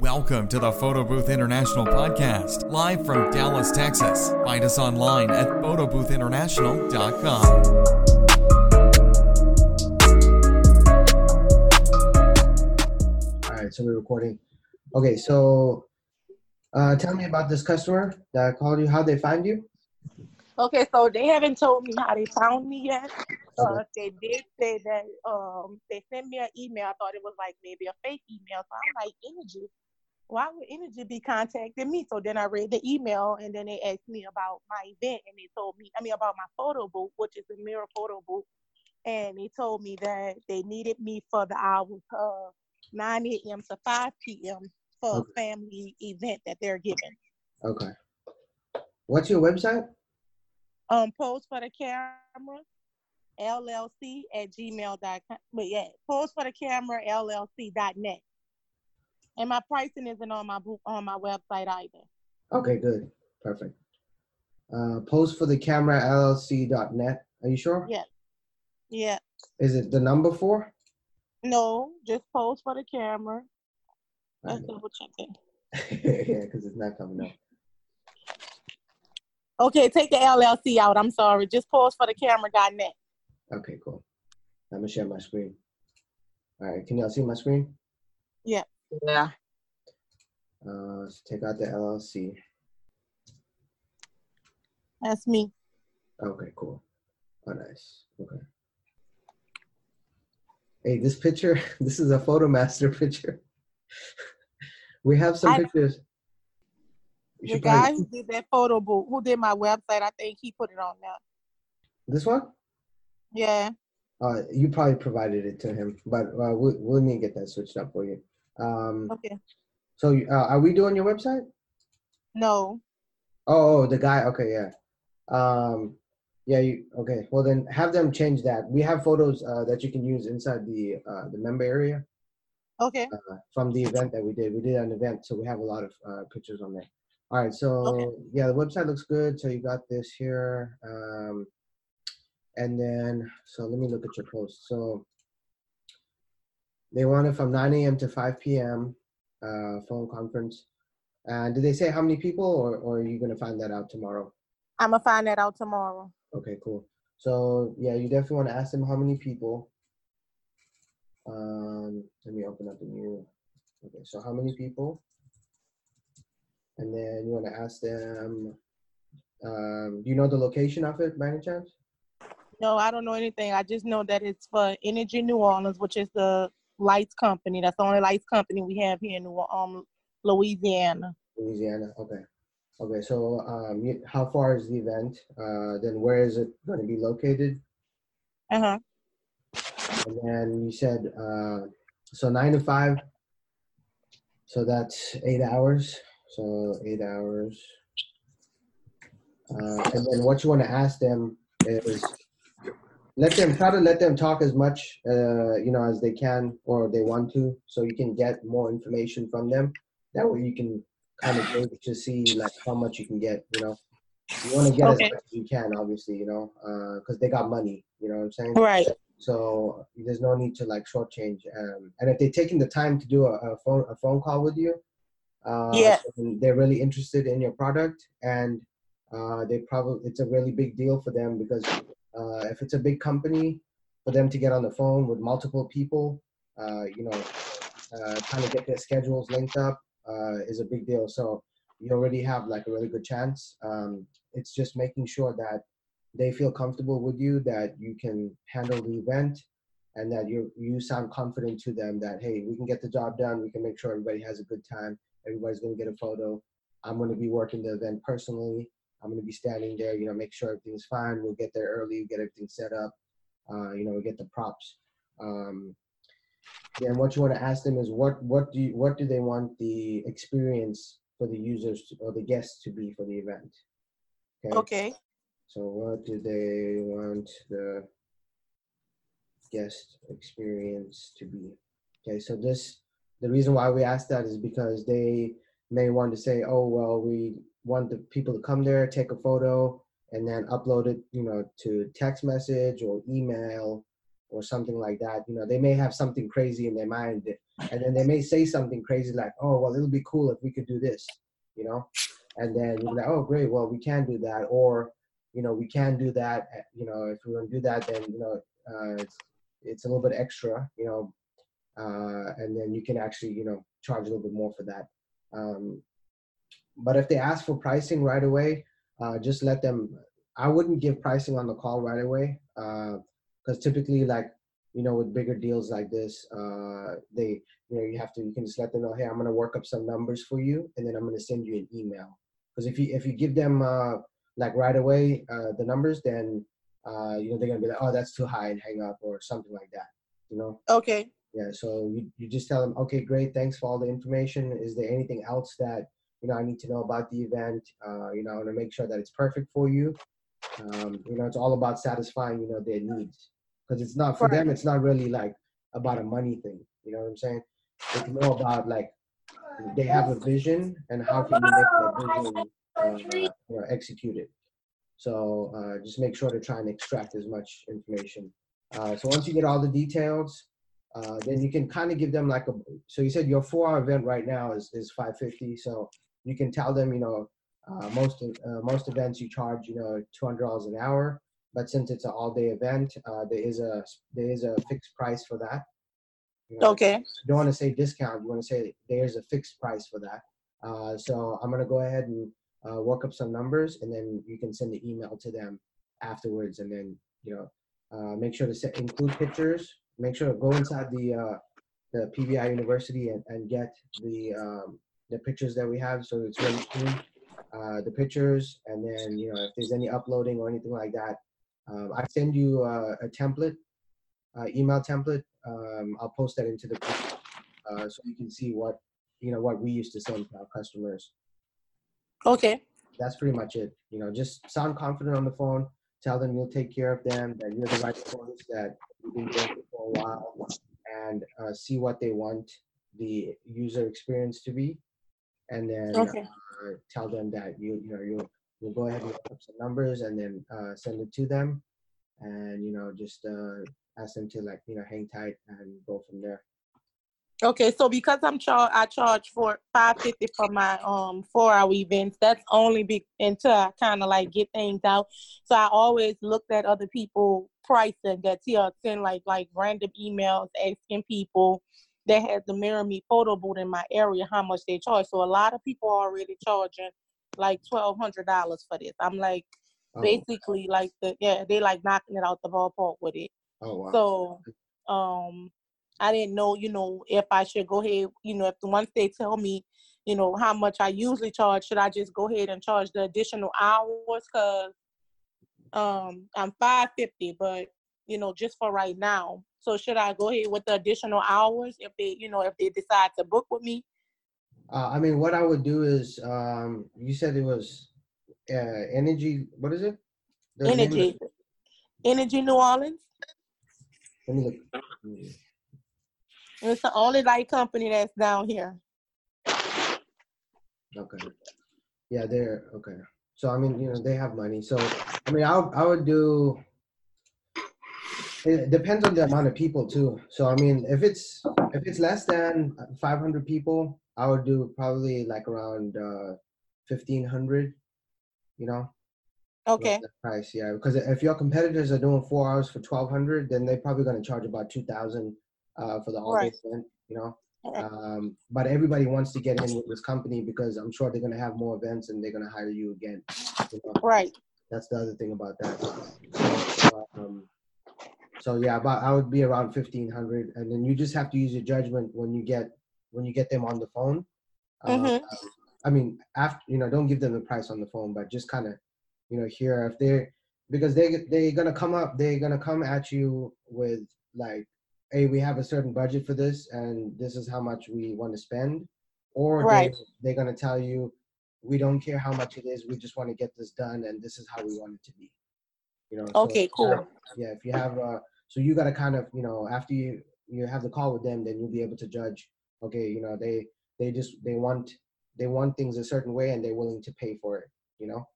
Welcome to the Photo Booth International podcast, live from Dallas, Texas. Find us online at photoboothinternational.com. All right, so we're recording. Okay, so uh, tell me about this customer that called you. How they find you? Okay, so they haven't told me how they found me yet. Uh, they did say that um they sent me an email. I thought it was like maybe a fake email. So I'm like, Entergy, why would Entergy be contacting me? So then I read the email and then they asked me about my event and they told me, I mean, about my photo booth, which is a mirror photo booth. And they told me that they needed me for the hours of 9 a.m. to 5 p.m. for Okay. a family event that they're giving. Okay. What's your website? um pose for the camera llc at gmail.com but yeah pose for the camera llc dot net and my pricing isn't on my book on my website either Okay, good. Perfect. Uh, post for the camera LLC.net. Are you sure? Yeah. yeah Is it the number four? no just post for the camera let's double check it yeah, because it's not coming up. okay take the llc out i'm sorry just pose for the camera dot net Okay, cool. I'm gonna share my screen. All right, can y'all see my screen? yeah Uh, let's take out the LLC. that's me Okay, cool. Oh, nice. Okay. Hey, this picture, this is a photo master picture. we have some I- pictures. You the guy probably- who did that photo book, who did my website i think he put it on there this one? yeah Uh, you probably provided it to him, but uh, we'll, we'll need to get that switched up for you. Um, okay so uh, are we doing your website? no Oh, oh, the guy. Okay, yeah. Um, yeah. You okay? Well, then have them change that. We have photos uh, that you can use inside the uh, the member area. okay uh, from the event that we did. We did an event, so we have a lot of uh, pictures on there. All right, so Okay. yeah, the website looks good. So you got this here, um, and then so let me look at your post. So they want it from 9 a.m. to 5 p.m. Uh, phone conference. And did they say how many people, or, or are you gonna find that out tomorrow? i'm gonna find that out tomorrow Okay, cool. So yeah, you definitely want to ask them how many people. Um, let me open up the new. Okay, so how many people? And then you want to ask them. Um, do you know the location of it by any chance? No, I don't know anything. I just know that it's for Entergy New Orleans, which is the lights company. That's the only lights company we have here in New um, Louisiana. Louisiana. Okay. Okay. So um, you, how far is the event? Uh, then where is it going to be located? Uh huh. And then you said uh, so nine to five. So that's eight hours. So eight hours. Uh, and then what you want to ask them is let them try to let them talk as much uh, you know as they can or they want to, so you can get more information from them. That way you can kind of to see like how much you can get. You know, you want to get Okay. as much as you can, obviously. You know, because they got money. You know what I'm saying? Right. So there's no need to like shortchange. Um, and if they're taking the time to do a, a phone a phone call with you, uh, Yeah. they're really interested in your product, and uh, they probably it's a really big deal for them because uh, if it's a big company, for them to get on the phone with multiple people, uh, you know, uh, trying to get their schedules linked up uh, is a big deal. So you already have like a really good chance. Um, it's just making sure that they feel comfortable with you, that you can handle the event, and that you you sound confident to them that hey, we can get the job done. We can make sure everybody has a good time. Everybody's gonna get a photo. I'm gonna be working the event personally. I'm gonna be standing there. You know, make sure everything's fine. We'll get there early, get everything set up. Uh, you know, we get the props. Um, then what you want to ask them is what what do you, what do they want the experience for the users to, or the guests to be for the event? Okay. So what do they want the guest experience to be? Okay, so this the reason why we ask that is because they may want to say, oh well, we want the people to come there, take a photo, and then upload it, you know, to text message or email or something like that. You know, they may have something crazy in their mind and then they may say something crazy like, "Oh, well, it'll be cool if we could do this," you know, and then you're like, "Oh, great, well, we can do that," or you know, we can do that. eh, You know, if we're gonna do that, then you know, uh, it's, it's a little bit extra, you know, uh, and then you can actually, you know, charge a little bit more for that. Um, but if they ask for pricing right away, uh, just let them. I wouldn't give pricing on the call right away because typically, like you know, with bigger deals like this, uh, they you know you have to you can just let them know, hey, I'm gonna work up some numbers for you, and then I'm gonna send you an email. Because if you if you give them uh, like right away uh, the numbers, then uh, you know they're gonna be like, oh, that's too high, and hang up or something like that. You know. Okay. Yeah, so you, you just tell them, okay, great, thanks for all the information. Is there anything else that you know I need to know about the event? Uh, you know, I want to make sure that it's perfect for you. Um, you know, it's all about satisfying you know their needs because it's not for them. It's not really like about a money thing. You know what I'm saying? It's more about like they have a vision and how can you make that vision uh, you know, executed. So uh, just make sure to try and extract as much information. Uh, so once you get all the details, uh, then you can kind of give them like a. So you said your four-hour event right now is is 550. So you can tell them, you know, uh, most uh, most events you charge, you know, $200 an hour. But since it's an all-day event, uh, there is a there is a fixed price for that. You know, Okay. you don't want to say discount. You want to say there's a fixed price for that. Uh, so I'm gonna go ahead and uh, work up some numbers, and then you can send the email to them afterwards, and then you know uh, make sure to set, include pictures. Make sure to go inside the uh, the PBI University and, and get the um, the pictures that we have, so it's really clean. Uh, the pictures, and then you know if there's any uploading or anything like that, um, I send you uh, a template, uh, email template. Um, I'll post that into the uh, so you can see what you know what we used to send to our customers. Okay. That's pretty much it. You know, just sound confident on the phone. Tell them you'll take care of them. That you're the right choice. That you've been doing it for a while, and uh, see what they want the user experience to be, and then Okay. uh, tell them that you you know you'll you'll go ahead and look up some numbers and then uh, send it to them, and you know just uh, ask them to like you know hang tight and go from there. Okay, so because I'm char I charge for five fifty for my um four hour events, that's only be until I kind of like get things out. So I always looked at other people pricing that here send like like random emails asking people that had the mirror me photo booth in my area how much they charge. So a lot of people are already charging like twelve hundred dollars for this. I'm like Oh, basically like the yeah they like knocking it out the ballpark with it. oh wow. So, um, I didn't know, you know, if I should go ahead, you know, if the once they tell me, you know, how much I usually charge, should I just go ahead and charge the additional hours? Cause, um, I'm five fifty, but you know, just for right now. So should I go ahead with the additional hours if they, you know, if they decide to book with me? Uh, I mean, what I would do is, um, you said it was uh, Entergy. What is it? The it? Entergy, Entergy New Orleans. Let me look. It's the only light company that's down here. Okay. Yeah, they're okay. So I mean, you know, they have money. So I mean, I would- I would do. It depends on the amount of people too. So I mean, if it's if it's less than 500 people, I would do probably like around uh, 1500. You know. Okay. price yeah because if your competitors are doing four hours for 1200 then they're probably going to charge about 2000 uh, for the all day Right. event you know um, but everybody wants to get in with this company because i'm sure they're going to have more events and they're going to hire you again you know? Right. that's the other thing about that so, um, so yeah about i would be around 1500 and then you just have to use your judgment when you get when you get them on the phone uh, Mhm. i mean after you know don't give them the price on the phone but just kind of you know here if they're because they they're gonna come up they're gonna come at you with like hey we have a certain budget for this and this is how much we want to spend or Right. they, they're gonna tell you we don't care how much it is we just want to get this done and this is how we want it to be you know so, Okay, cool. yeah if you have uh so you got to kind of you know after you you have the call with them then you'll be able to judge okay you know they they just they want they want things a certain way and they're willing to pay for it you know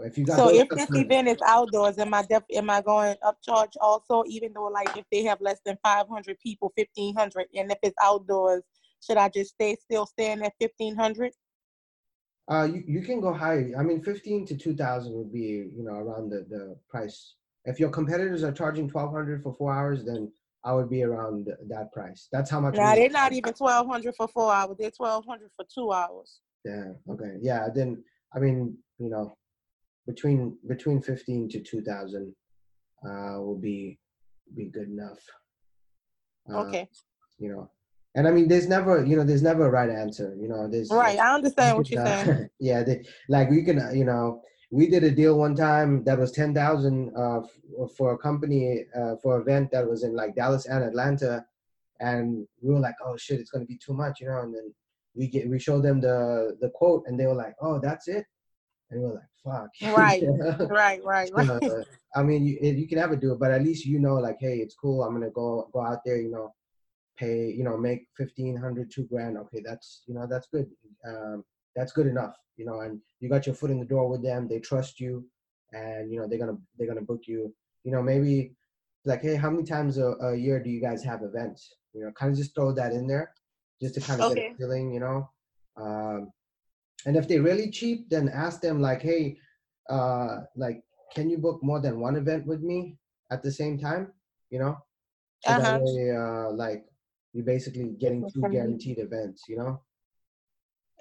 If you got So if this event is outdoors, am I def, am I going upcharge also, even though like if they have less than five hundred people, fifteen hundred, and if it's outdoors, should I just stay, still staying at fifteen hundred? Uh, you, you can go higher. I mean, 15 to 2000 would be, you know, around the, the price. If your competitors are charging 1200 for four hours, then I would be around that price. That's how much. We- they're not even twelve hundred for four hours, they're twelve hundred for two hours. Yeah. Okay. Yeah. Then, I mean, you know, between, between 15 to 2000, uh, will be, be good enough. Uh, Okay, You know, and I mean, there's never, you know, there's never a right answer, you know, there's. right, I understand what you're uh, saying. yeah, they, like we can, uh, you know, we did a deal one time that was ten thousand uh, f- for a company uh, for an event that was in like Dallas and Atlanta, and we were like, oh shit, it's gonna be too much, you know. And then we get we showed them the the quote, and they were like, oh, that's it, and we're like, fuck. Right. Right, right, right. Uh, I mean, you, you can never do it, but at least you know, like, hey, it's cool. I'm gonna go go out there, you know, pay, you know, make fifteen hundred, two grand. Okay, that's you know, that's good. Um, that's good enough, you know. And you got your foot in the door with them. They trust you, and you know they're gonna they're gonna book you. You know, maybe like, hey, how many times a, a year do you guys have events? You know, kind of just throw that in there, just to kind of get a feeling, you know. Um, and if they're really cheap, then ask them like, hey, uh, like, can you book more than one event with me at the same time? You know, so Uh-huh. that way, uh, like, you're basically getting two guaranteed events. You know,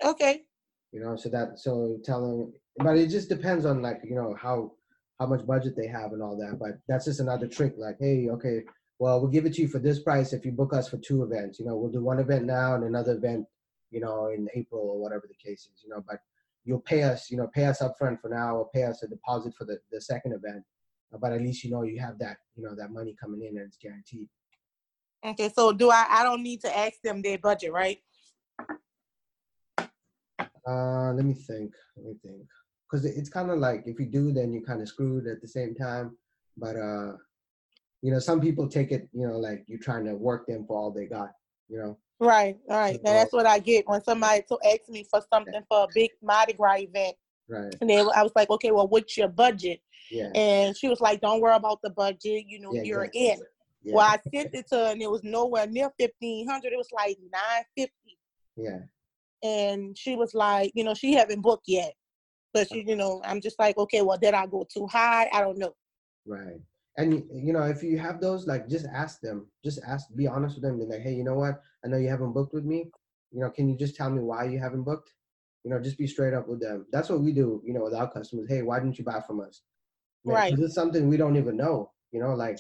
Okay, you know, so that so tell them, but it just depends on like you know how how much budget they have and all that. But that's just another trick. Like, hey, okay, well, we'll give it to you for this price if you book us for two events. You know, we'll do one event now and another event, you know, in April or whatever the case is. You know, but you'll pay us, you know, pay us upfront for now or pay us a deposit for the the second event. Uh, But at least you know you have that, you know, that money coming in and it's guaranteed. okay, so do I, I don't need to ask them their budget, right? Uh, let me think. Let me think. Because it's kind of like if you do, then you're kind of screwed at the same time. But uh, you know, some people take it, you know, like you're trying to work them for all they got. You know. Right, right. Now that's what I get when somebody to ask me for something for a big Mardi Gras event. Right. And then I was like, okay, well, what's your budget? Yeah. And she was like, don't worry about the budget. You know, Yeah, you're exactly. in. Yeah. Well, I sent it to her and it was nowhere near 1500 It was like 950 Yeah. And she was like, you know, she haven't booked yet. But she, uh-huh. you know, I'm just like, okay, well, did I go too high? I don't know. Right. And you know, if you have those, like, just ask them. Just ask. Be honest with them. Be like, hey, you know what? I know you haven't booked with me. You know, can you just tell me why you haven't booked? You know, just be straight up with them. That's what we do. You know, with our customers. Hey, why didn't you buy from us? 'cause Right. It's something we don't even know. You know, like,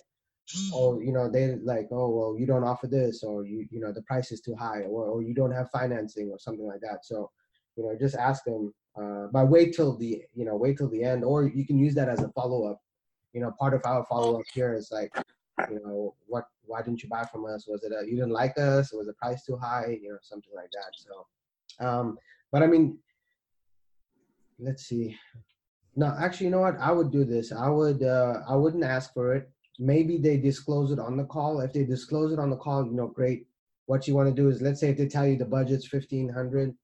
oh, you know, they like, oh, well, you don't offer this, or you, you know, the price is too high, or, or you don't have financing, or something like that. So, you know, just ask them. Uh, but wait till the, you know, wait till the end, or you can use that as a follow up. You know, part of our follow up here is like, you know, what, why didn't you buy from us? Was it a, you didn't like us? Or was the price too high? You know, something like that. So, um, but I mean, let's see. No, actually, you know what? I would do this. I would. Uh, I wouldn't ask for it. Maybe they disclose it on the call. If they disclose it on the call, you know, great. What you want to do is, let's say if they tell you the budget's fifteen hundred,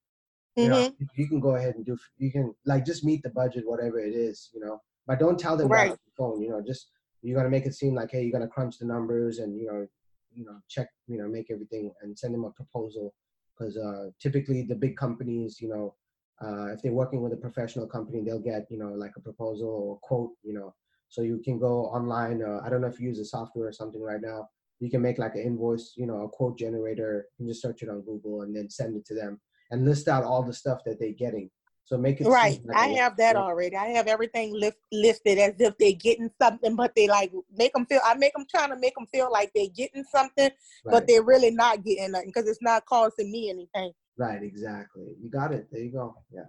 you know, Mhm. you can go ahead and do. You can like just meet the budget, whatever it is, you know. But don't tell them that on the phone. You know, just you're gonna make it seem like, hey, you're gonna crunch the numbers and you know, you know, check, you know, make everything and send them a proposal. Because uh, typically the big companies, you know, uh, if they're working with a professional company, they'll get, you know, like a proposal or a quote, you know. So you can go online. Uh, I don't know if you use a software or something right now. You can make like an invoice, you know, a quote generator. You can just search it on Google and then send it to them and list out all the stuff that they're getting. So make it Right. I have that already. I have everything list, listed as if they're getting something, but they like make them feel. I make them trying to make them feel like they're getting something, but they're really not getting nothing because it's not costing me anything. right, exactly. You got it. There you go. Yeah.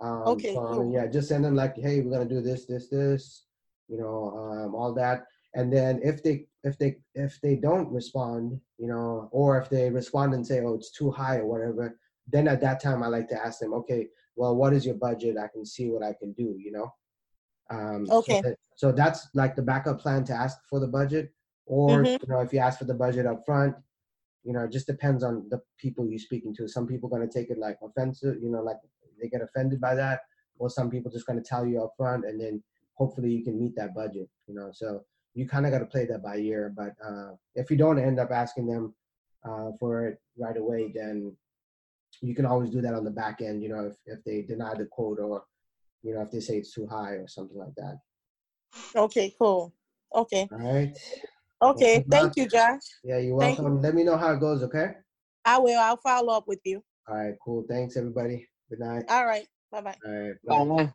Um, Okay, so, cool. yeah, just send them like, hey, we're gonna do this, this, this, you know, um, all that. And then if they if they if they don't respond, you know, or if they respond and say, oh, it's too high or whatever, then at that time I like to ask them, okay, well, what is your budget? I can see what I can do, you know. Um, so Okay. that- So, that's like the backup plan to ask for the budget, or Mhm. you know, if you ask for the budget up front, you know, it just depends on the people you're speaking to. Some people gonna take it like offensive, you know, like they get offended by that. or some people just going to tell you up front and then hopefully you can meet that budget you know so you kind of got to play that by ear but uh, if you don't end up asking them uh, for it right away then you can always do that on the back end you know if, if they deny the quote or you know if they say it's too high or something like that Okay, cool. Okay, all right okay. good Thank you, Josh. yeah you're Thank welcome let me know how it goes okay I will. I'll follow up with you. all right cool thanks everybody good night All right. Bye bye. all right bye. Bye.